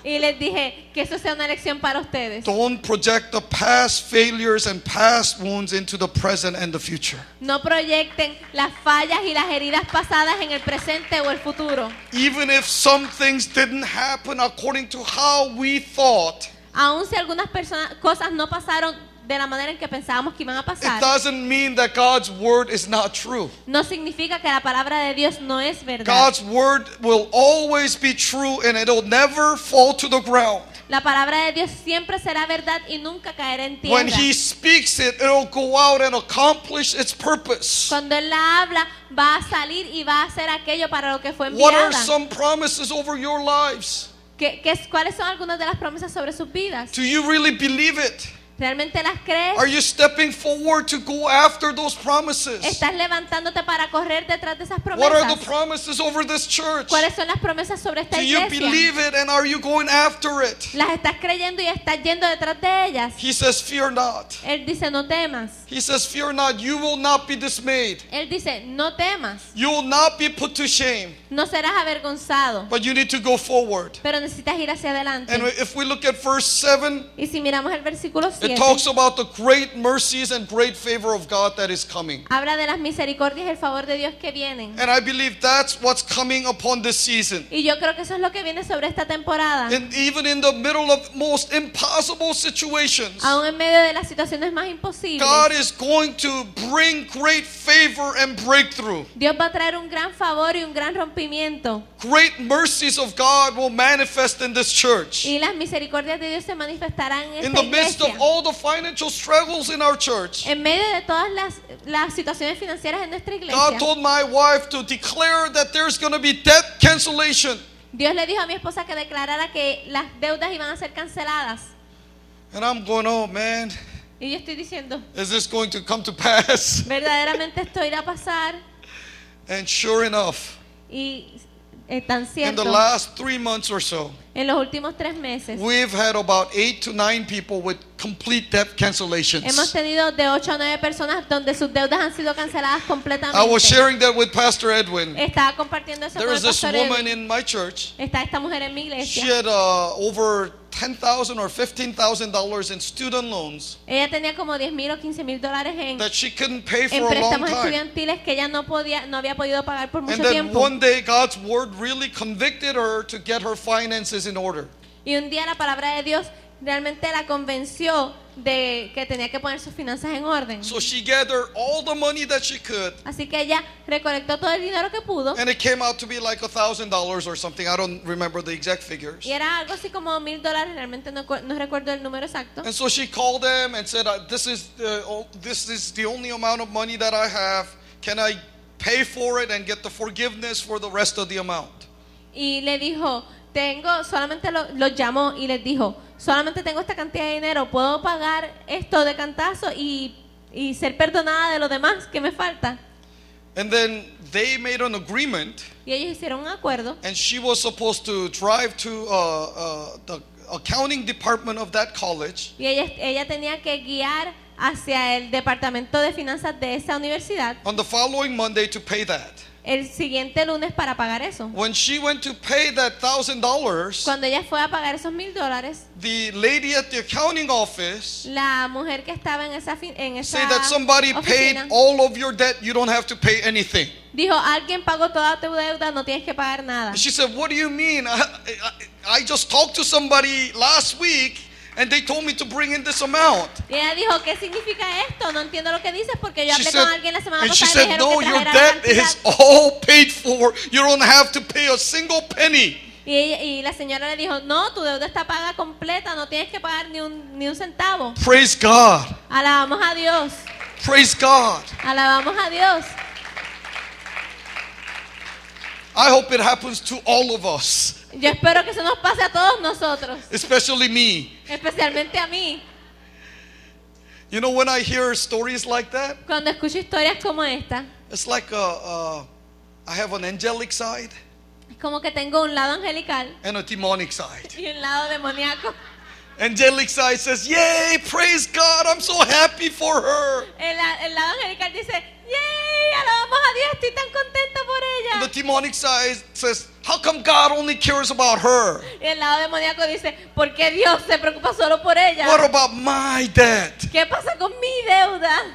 Y les dije que eso sea una lección para ustedes. Don't project the past failures and past wounds into the present and the future. No proyecten las fallas y las heridas pasadas en el presente o el futuro. Even if some things didn't happen according to how we thought, Aun si algunas personas, cosas no pasaron de la manera en que pensábamos que iban a it doesn't mean that God's word is not true. no significa que la palabra de Dios no es verdad. God's word will always be true and it'll never fall to the ground. La palabra de Dios siempre será verdad y nunca caerá en tierra. When. He speaks it, it'll go out and accomplish its purpose. Cuando Él la habla, va a salir y va a hacer aquello para lo que fue What are some promises over your lives? ¿Qué- qué es- ¿Cuáles son algunas de las promesas sobre sus vidas? Do you really believe it? ¿Realmente las crees? Are you stepping forward to go after those promises? ¿Estás levantándote para correr detrás de esas What are the promesas? promises over this church? ¿Cuáles son las promesas sobre esta Do you iglesia? believe it and are you going after it? ¿Las estás creyendo y estás yendo detrás de ellas? He says, Fear not. Él dice, no temas. He says, Fear not. You will not be dismayed. Él dice, no temas. You will not be put to shame. No serás avergonzado. But you need to go forward. Pero necesitas ir hacia adelante. And if we look at verse 7, Y si miramos el versículo it 7, talks about the great mercies and great favor of God that is coming. habla de las misericordias y el favor de Dios que vienen. And I believe that's what's coming upon this season. Y yo creo que eso es lo que viene sobre esta temporada. And even in the middle of most impossible situations, Aún en medio de las situaciones más imposibles, God is going to bring great favor and breakthrough. Dios va a traer un gran favor y un gran rompimiento. Great mercies of God will manifest in this church. Y las misericordias de Dios se manifestarán en In esta the midst of iglesia. All the financial struggles in our church, En medio de todas las, las situaciones financieras en nuestra iglesia, God told my wife to declare that there's going to be debt cancellation. Dios le dijo a mi esposa que declarara que las deudas iban a ser canceladas. And I'm going, oh man, Y yo estoy diciendo, is this going to come to pass? verdaderamente esto irá a pasar. And sure enough, Y in the last three months or so, en los últimos tres meses, we've had about eight to nine people with complete debt hemos cancellations. tenido de 8 a 9 personas donde sus deudas han sido canceladas completamente. I was sharing that with Pastor Edwin. Estaba compartiendo eso There con is el this woman Edwin. in my church. Está esta mujer en mi iglesia. She had uh, over ten thousand or fifteen thousand dollars in student loans Ella tenía como 10 mil o 15 mil dólares en, that she couldn't pay en for a long préstamos time. estudiantiles que ella no podía, no había podido pagar por mucho And then tiempo. one day, God's word really convicted her to get her finances in order. Y un día la palabra de Dios realmente la convenció de que tenía que poner sus finanzas en orden. So she gathered all the money that she could, Así que ella recolectó todo el dinero que pudo and it came out to be like a thousand dollars or something. I don't remember the exact figures. y era algo así como mil dólares, realmente no, cu- no recuerdo el número exacto. And so she called them and said, uh, "This is the, oh, this is the only amount of money that I have. Can I pay for it and get the forgiveness for the rest of the amount?" Y le dijo, tengo, solamente lo- los llamó y les dijo, solamente tengo esta cantidad de dinero, puedo pagar esto de cantazo y, y ser perdonada de lo demás que me falta. And then they made an agreement, Y ellos hicieron un acuerdo and she was supposed to drive to uh, uh, the accounting department of that college y ella, ella tenía que guiar hacia el departamento de finanzas de esa universidad on the following Monday to pay that. El siguiente lunes para pagar eso. When she went to pay that thousand dollars, Cuando ella fue a pagar esos mil dólares, the lady at the accounting office la mujer que estaba en esa, en esa said that somebody paid oficina all of your debt. You don't have to pay anything. dijo, alguien pagó toda tu deuda, no tienes que pagar nada. She said, "What do you mean? I, I, I just talked to somebody last week, and they told me to bring in this amount." Y ella dijo, ¿qué significa esto? No entiendo lo que dices porque yo hablé said, con alguien la semana and she pasada y me said, dijeron "No, que your debt is all paid for. You don't have to pay a single penny." Y, y la señora le dijo, no, tu deuda está paga completa, no tienes que pagar ni un, ni un centavo. Praise God. Alabamos a Dios, Praise God. alabamos a Dios. I hope it happens to all of us, Yo espero que eso nos pase a todos nosotros, especially me. especialmente a mí. You know, when I hear stories like that, Cuando escucho historias como esta, it's like uh, uh, I have an angelic side es como que tengo un lado angelical and a demonic side. y un lado demoníaco. Angelic side says, Yay, praise God, I'm so happy for her. El, el lado angelical dice, ¡Yay! Alabamos a Dios, estoy tan contenta por And the demonic side says, How come God only cares about her? Y el lado demoníaco dice, ¿por qué Dios se preocupa solo por ella? What about my debt? ¿Qué pasa con mi deuda?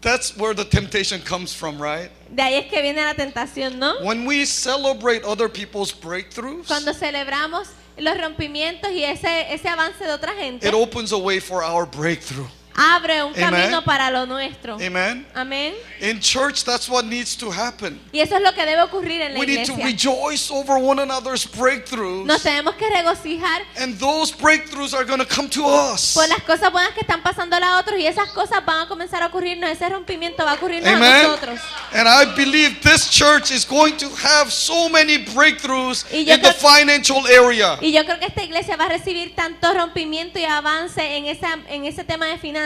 That's where the temptation comes from, right? De ahí es que viene la tentación, ¿no? When we celebrate other people's breakthroughs, Cuando celebramos los rompimientos y ese, ese avance de otra gente, it opens a way for our breakthrough. Abre un Amen. camino para lo nuestro. Amen. Amén. In church, that's what needs to happen. Y eso es lo que debe ocurrir en la We need to iglesia. rejoice over one another's Nos breakthroughs, tenemos que regocijar and those breakthroughs are going to come to us. por las cosas buenas que están pasando a otros y esas cosas van a comenzar a ocurrirnos, ese rompimiento va a ocurrirnos a nosotros. And I believe this church is going to have so many breakthroughs in the financial area. Y yo creo que esta iglesia va a recibir tanto rompimiento y avance en, esa, en ese tema de finanzas.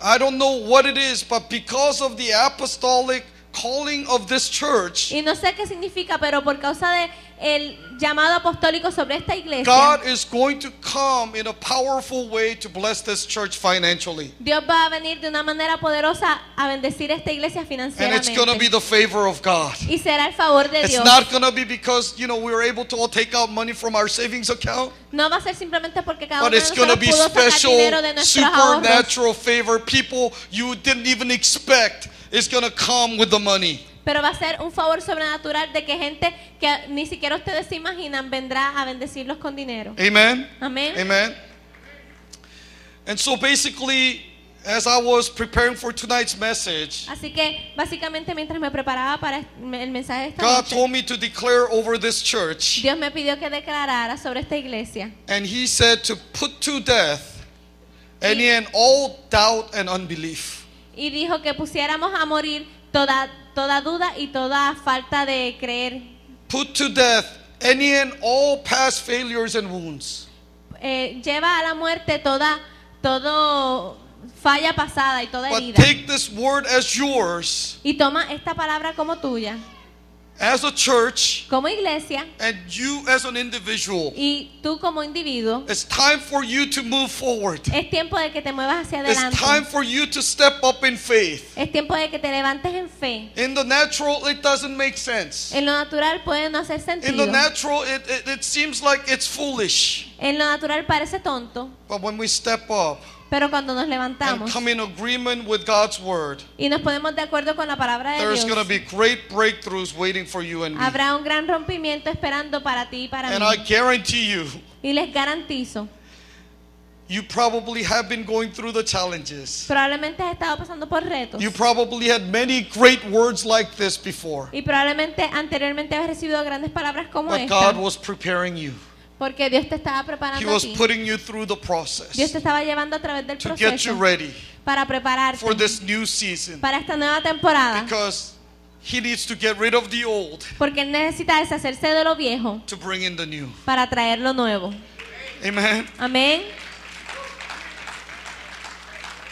I don't know what it is, but because of the apostolic calling of this church, Y no sé qué significa, pero por causa de el llamado apostólico sobre esta iglesia, God is going to come in a powerful way to bless this church financially. Dios va a venir de una manera poderosa a bendecir esta iglesia And it's going to be financieramente. the favor of God. Y será el favor de It's Dios. not going to be because, you know, we were able to all take out money from our savings account, No va a ser simplemente porque cada but uno de it's going to nosotros be pudo sacar special, dinero de nuestros ahorros. supernatural favor. People you didn't even expect is going to come with the money. Pero va a ser un favor sobrenatural de que gente que ni siquiera ustedes se imaginan vendrá a bendecirlos con dinero. Amen. Amén. Amen. And so basically, as I was preparing for tonight's message, Así que básicamente mientras me preparaba para el mensaje de esta God noche, told me to declare over this church, Dios me pidió que declarara sobre esta iglesia and He said to put to death any and all doubt and unbelief. y dijo que pusiéramos a morir toda, toda duda y toda falta de creer. Put to death any and all past failures and wounds. Eh, lleva a la muerte toda todo falla pasada y toda But herida. take this word as yours, Y toma esta palabra como tuya, as a church, como iglesia and you as an individual. y tú como individuo. It's time for you to move forward. Es tiempo de que te muevas hacia It's time for you to step up in faith. Es tiempo de que te levantes en fe. In the natural, it doesn't make sense. En lo natural puede no hacer In the natural, it, it, it seems like it's foolish. En lo natural parece tonto, But when we step up pero cuando nos and levantamos come in agreement with God's word, y nos ponemos de acuerdo con la palabra de there's Dios, going to be great breakthroughs waiting for you and me. habrá un gran rompimiento esperando para ti y para And mí. I guarantee you, Y les garantizo, you probably have been going through the challenges. probablemente has estado pasando por retos You probably had many great words like this before. y probablemente anteriormente has recibido grandes palabras como But esta, God was preparing you. Porque Dios te estaba He preparando a was ti. putting you through the Dios te process estaba llevando a través del to get you proceso ready para prepararte for this new season. para esta nueva temporada, Because He needs to get rid of the old porque Él necesita deshacerse de lo viejo to bring in the new. para traer lo nuevo. Amen. Amén.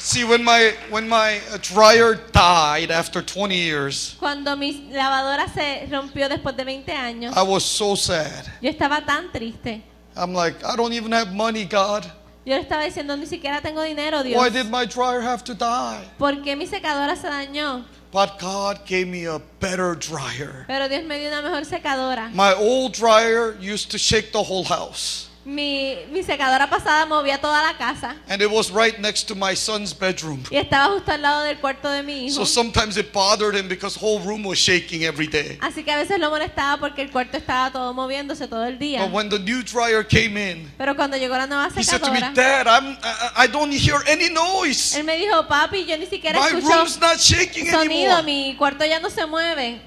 See, when my when my dryer died after 20 years, Cuando mi lavadora se rompió después de 20 años, I was so sad. yo estaba tan triste. I'm like, I don't even have money, God. Yo le estaba diciendo, ni siquiera tengo dinero, Dios. Why did my dryer have to die? ¿Por qué mi secadora se dañó? But God gave me a better dryer. Pero Dios me dio una mejor secadora. My old dryer used to shake the whole house. Mi, mi secadora pasada movía toda la casa And it was right next to my son's bedroom. y estaba justo al lado del cuarto de mi hijo. So sometimes it bothered him because whole room was shaking every day. Así que a veces lo molestaba porque el cuarto estaba todo moviéndose todo el día. But when the new dryer came in, Pero cuando llegó la nueva he said to me, secadora, Dad, I'm, I, I don't hear any noise. él me dijo, papi, yo ni siquiera My escucho room's not shaking sonido, anymore. mi cuarto ya no se mueve.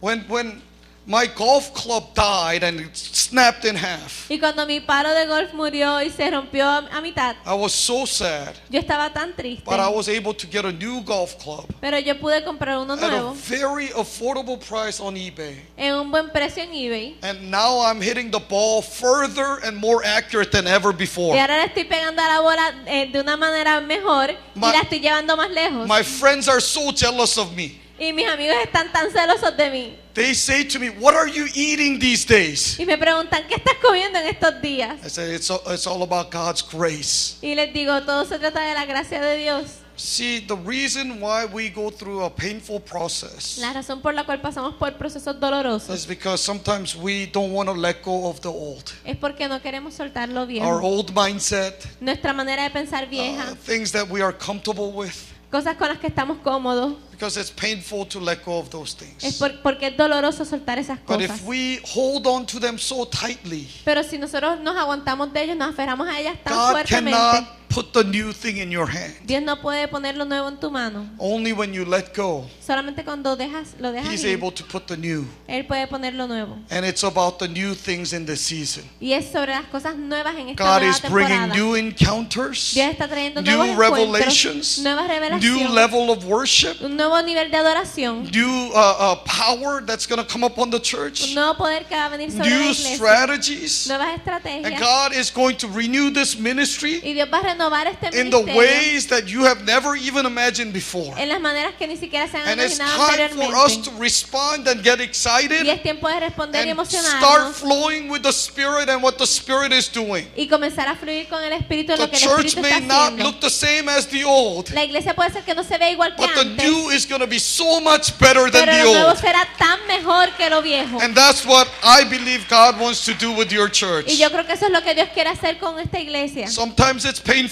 When, when my golf club died and it snapped in half, Y cuando mi palo de golf murió y se rompió a mitad, I was so sad. yo estaba tan triste. But I was able to get a new golf club Pero yo pude comprar uno at a very affordable price on eBay. en un buen precio en eBay. And now I'm hitting the ball further and more accurate than ever before. Y ahora le estoy pegando a la bola eh, de una manera mejor My- y la estoy llevando más lejos. My friends are so jealous of me. Y mis amigos están tan celosos de mí. They say to me, What are you eating these days? Y me preguntan, ¿qué estás comiendo en estos días? I say, It's, all- it's all about God's grace. Y les digo, todo se trata de la gracia de Dios. See, the reason why we go through a painful process La razón por la cual pasamos por procesos dolorosos is because sometimes we don't want to let go of the old. es porque no queremos soltar lo Our viejo. old mindset, Nuestra manera de pensar vieja, uh, things that we are comfortable with. Cosas con las que estamos cómodos, because it's painful to let go of those es things. por- porque es doloroso soltar esas But cosas. if we hold on to them so tightly, Pero si nosotros nos aguantamos de ellos, nos aferramos a ellas tan God fuertemente, cannot put the new thing in your hand. Dios no puede poner lo nuevo en tu mano. Only when you let go, Solamente cuando dejas, lo dejas He's ir, able to put the new. Él puede poner lo nuevo. And it's about the new things in this season. Y es sobre las cosas nuevas en esta God nueva is bringing temporada. new encounters, Dios está trayendo nuevos new revelations, nuevas revelaciones. new level of worship, un nuevo nivel de adoración, new uh, uh, power that's going to come upon the un church, nuevo poder que va a venir sobre la new iglesia, strategies. nuevas estrategias. And. God is going to renew this ministry Y Dios va a renovar este in the ways that you have never even imagined before. en las maneras que ni siquiera se han And it's imaginado time for us to respond and get Y excited es tiempo de responder y and start flowing with the Spirit and what the Spirit is doing. y comenzar a fluir con el Espíritu en lo que el church Espíritu may está not look the same as the old, La iglesia puede ser que no se vea igual que but the new is going to be so much better than the old. pero the lo nuevo será tan mejor que lo viejo. And that's what I believe God wants to do with your church. Y yo creo que eso es lo que Dios quiere hacer con esta iglesia. Sometimes it's painful,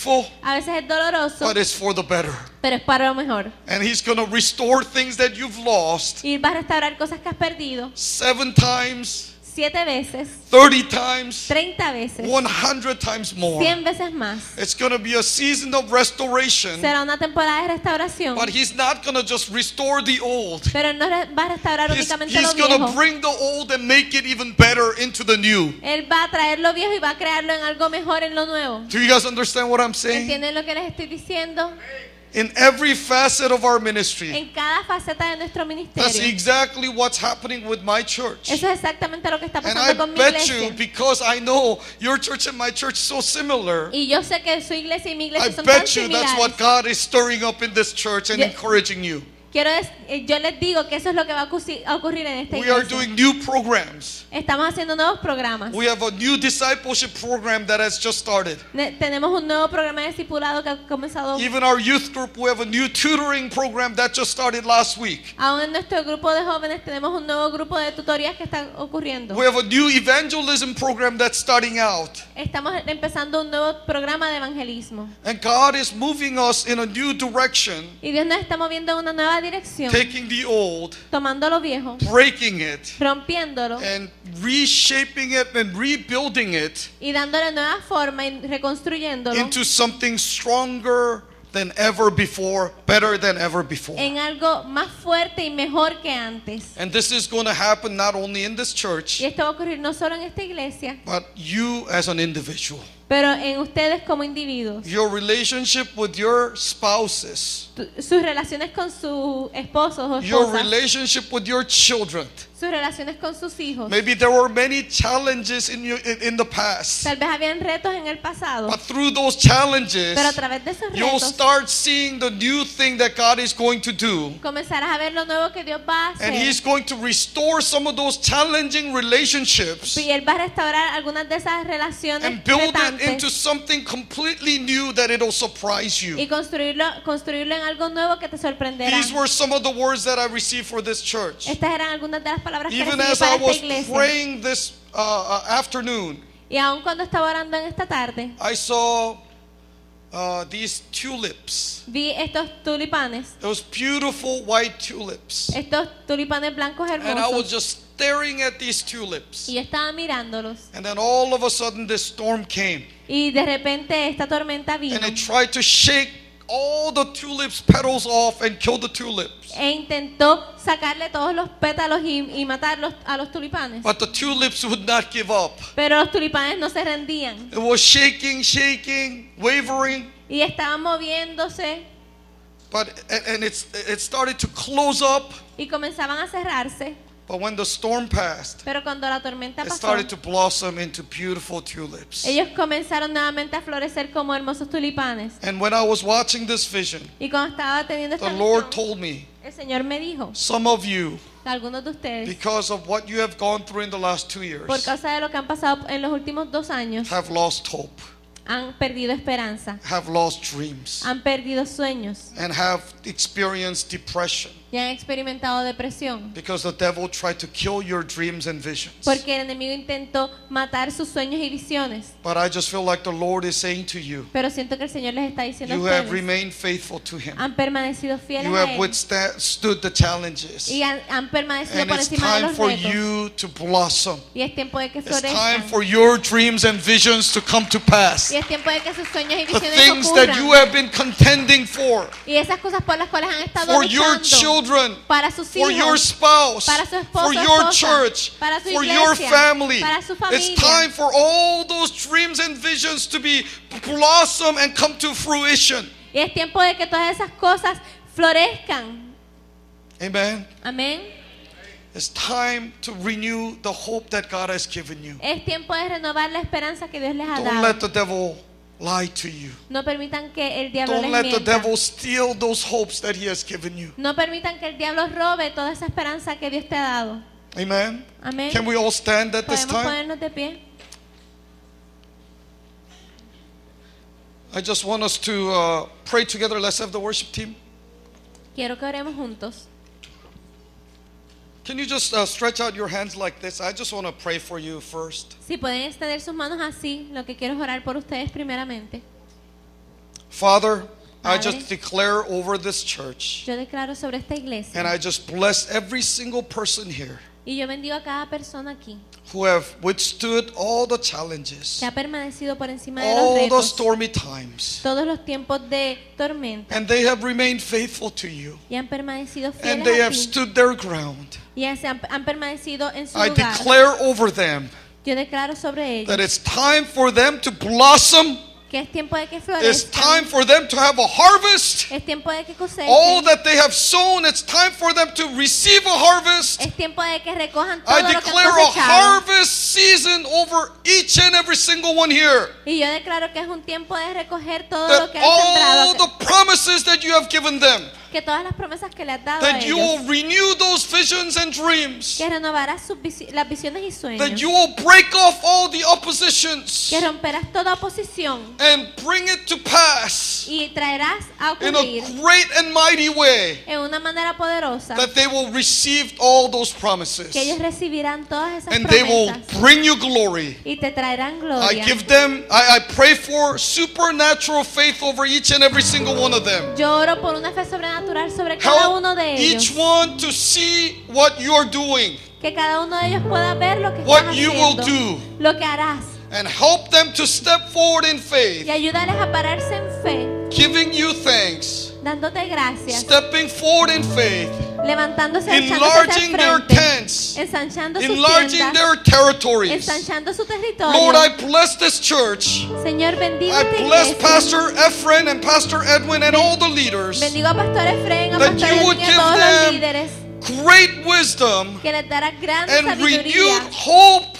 A veces es doloroso, but it's for the better. pero es para lo mejor. And He's going to restore things that you've lost Y vas a restaurar cosas que has perdido seven times, siete veces, 30 times, 30 veces, 100 times more. 100 veces más. It's going to be a season of restoration, Será una temporada de restauración, but He's not going to just restore the old. pero no va a restaurar He's, únicamente lo he's going to bring the old and make it even better into the new. Él va a traer lo viejo y va a crearlo en algo mejor en lo nuevo. Do you guys understand what I'm saying? ¿Entienden lo que les estoy diciendo? In every facet of our ministry, En cada faceta de nuestro ministerio. that's exactly what's happening with my church. Eso es exactamente lo que está And I pasando con mi bet you, because I know your church and my church so similar, Y yo sé que su iglesia y mi I iglesia son tan bet you that's what. God is stirring up in this church and Ye- encouraging you. Quiero eh, yo les digo que eso es lo que va a ocurri- a ocurrir en esta We are iglesia. doing new programs. Estamos haciendo nuevos programas. We have a new discipleship program that has just started. Ne- tenemos un nuevo programa de discipulado que ha comenzado. Even our youth group, we have a new tutoring program that just started last week. Aún en nuestro grupo de jóvenes tenemos un nuevo grupo de tutorías que está ocurriendo. We have a new evangelism program that's starting out. Estamos empezando un nuevo programa de evangelismo. And God is moving us in a new direction, Y Dios nos está moviendo en una nueva dirección, taking the old, tomando lo viejo, breaking it, rompiéndolo and reshaping it and rebuilding it y dándole nueva forma y reconstruyéndolo into something stronger than ever before, better than ever before. en algo más fuerte y mejor que antes. And this is going to happen not only in this church, Y esto va a ocurrir no solo en esta iglesia, but you as an individual. Pero en ustedes como individuos. Your relationship with your spouses, Tu- Sus relaciones con sus esposos o your relationship with your children. sus relaciones con sus hijos. Maybe there were many challenges in, your, in, in the past, Tal vez habían retos en el pasado, but through those challenges, pero a través de esos you'll retos start seeing the new thing that God is going to do. comenzarás a ver lo nuevo que Dios va a And He's hacer. going to restore some of those challenging relationships Y Él va a restaurar algunas de esas relaciones and build into something completely new that it'll surprise y you. construirlo, construirlo en algo nuevo que te sorprenderá. These were some of the words that I received for this church. Estas eran algunas de las palabras que Even as I was praying this uh, uh, afternoon, Y aun cuando estaba orando en esta tarde, I saw uh, these tulips. vi estos tulipanes, Those beautiful white tulips. estos tulipanes blancos And I was just staring at these tulips. Y estaba mirándolos. And then all of a sudden, this storm came. Y de repente esta tormenta vino And it tried to shake all the tulips' petals off and kill the tulips. e intentó sacarle todos los pétalos y, y matarlos a los tulipanes. But the tulips would not give up. Pero los tulipanes no se rendían It was shaking, shaking, wavering. y estaban moviéndose But and and it's it started to close up. y comenzaban a cerrarse. But when the storm passed, Pero cuando la tormenta it pasó, started to blossom into beautiful tulips. ellos comenzaron nuevamente a florecer como hermosos tulipanes. And when I was watching this vision, Y cuando estaba teniendo esta the Lord visión, told me, el Señor me dijo, some of you, algunos de ustedes, because of what you have gone through in the last two years, por causa de lo que han pasado en los últimos dos años, have lost hope, han perdido esperanza, have lost dreams, han perdido sueños and have experienced depression. Y han experimentado depresión. because the devil tried to kill your dreams and visions. Porque el enemigo intentó matar sus sueños y visiones. But I just feel like the Lord is saying to you, Pero siento que el Señor les está diciendo a you have ustedes, remained faithful to Him. han permanecido fieles You a have Él withstood the challenges. y han, han permanecido And por it's encima de time los for retos. you to blossom. Y es tiempo de que It's time florezcan. for your dreams and visions to come to pass. Y es tiempo de que sus sueños y The visiones things that you have been contending for, Y esas cosas por las cuales han estado for your luchando children, para sus for your spouse, para su esposo, for your esposa, church, para su for your family. para su It's time for all those dreams and visions to be blossom and come to fruition. Y es tiempo de que todas esas cosas florezcan. Amen. Amén. It's time to renew the hope that God has given you. Es tiempo de renovar la esperanza que Dios les ha Don't let the devil lie to you. No permitan que el diablo Don't let the devil steal those hopes that he has given you. No permitan que el diablo robe toda esa esperanza que Dios te ha dado. Amen. Amén. Can we all stand at this time? ponernos de pie. I just want us to uh, pray together. Let's have the worship team. Quiero que oremos juntos. Can you just uh, stretch out your hands like this? I just want to pray for you first. Si pueden extender sus manos así, lo que quiero es orar por ustedes primeramente. Father, I just declare over this church Yo declaro sobre esta iglesia. and I just bless every single person here y yo bendigo a cada persona aquí who have withstood all the challenges, que ha permanecido por encima de los all the retos, stormy times, todos los tiempos de tormenta and they have remained faithful to you y han permanecido and fieles they a have ti stood their ground. y han, han permanecido en su I lugar. declare over them Yo declaro sobre ellos that it's time for them to blossom. Que es tiempo de que It's time for them to have a harvest. es tiempo de que cosechen, All that they have sown, it's time for them to receive a harvest. es tiempo de que recojan todo I lo que han declare a harvest season over each and every single one here. Y yo declaro que es un tiempo de recoger todo That lo que han sembrado, all the promises that you have given them, que todas las promesas que le has dado a that you ellos, will renew those visions and dreams, que renovarás sus visi- las visiones y sueños, that you will break off all the oppositions que romperás toda oposición and bring it to pass y traerás a in ocurrir a great and mighty way. en una manera poderosa That they will receive all those promises que ellos recibirán todas esas and they will promesas bring you glory. y te traerán I gloria. give them, I, I pray for supernatural faith over each and every single one of them. Yo oro por una fe sobrenatural sobre cada Help uno de each one to see what you're doing que cada uno de ellos pueda ver lo que What estás you will haciendo, do. lo que harás and help them to step forward in y faith, a pararse en fe, giving you thanks, dándote gracias, stepping forward in faith, levantándose, enlarging their tents, ensanchando enlarging their territories. ensanchando su territorio. Lord, I bless this church. Señor, bendigo I bless. Pastor Ephraim and Pastor Edwin and all the leaders. Bendigo a Pastor Efraín, a That Pastor you would Edwin y a give todos los them líderes Great wisdom que les dará gran and sabiduría renewed hope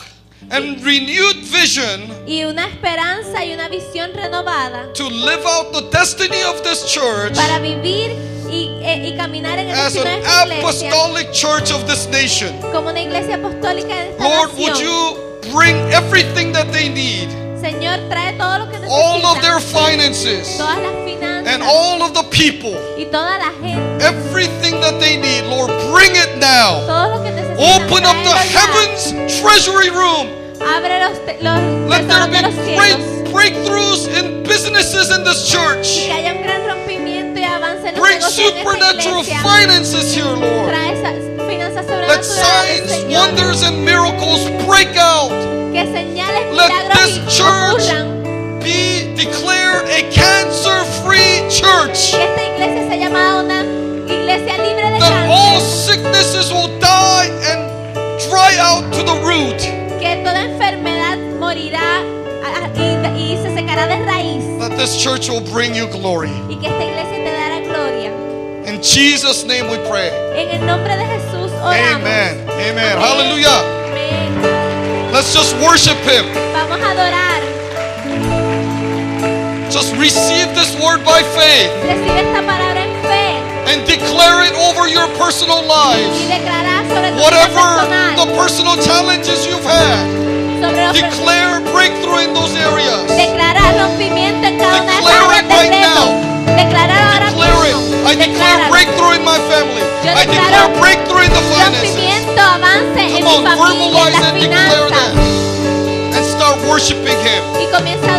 and renewed vision y una esperanza y una visión renovada to live out the destiny of this church para vivir y, e- y caminar en el as an de esta iglesia apostolic church of this nation. como una iglesia apostólica de esta Lord, would you bring everything that they need, Señor, trae todo lo que all of their finances, todas las finanzas and all of the people, y toda la gente, everything that they need, Lord, bring it now. todo lo que necesitan. Open up the heavens treasury room. Abre los, los Let there tesoros be de los cielos. breakthroughs in businesses in this church. que haya un gran rompimiento y avance en Bring negocios en esta supernatural finances here, Lord. Trae esas finanzas Let signs, wonders, and miracles break out. Que señales, Let this church. Be declared a cancer free church. Que esta iglesia sea llamada una iglesia libre de That all sicknesses will die and dry out to the root. Que toda enfermedad morirá ah, y, y se secará de raíz. That this church will bring you glory. Y que esta iglesia te dará gloria. In Jesus' name we pray. En el nombre de Jesús oramos. Amen. Amen. Hallelujah. Amén. Let's just worship Him. Vamos a adorar. Just receive this word by faith Recibe esta palabra and declare it over your personal y lives. declarar sobre tu vida Whatever the personal challenges you've had, declare breakthrough in those areas. declarar rompimiento en cada una de Declare esas it áreas right de reto. now. Declarar ahora Declare it. mismo. I declare breakthrough in my family. I declare breakthrough in the finances. rompimiento, avance en Come mi on, familia, en verbalize las declare finanzas. that. And start worshiping Him. Y comienza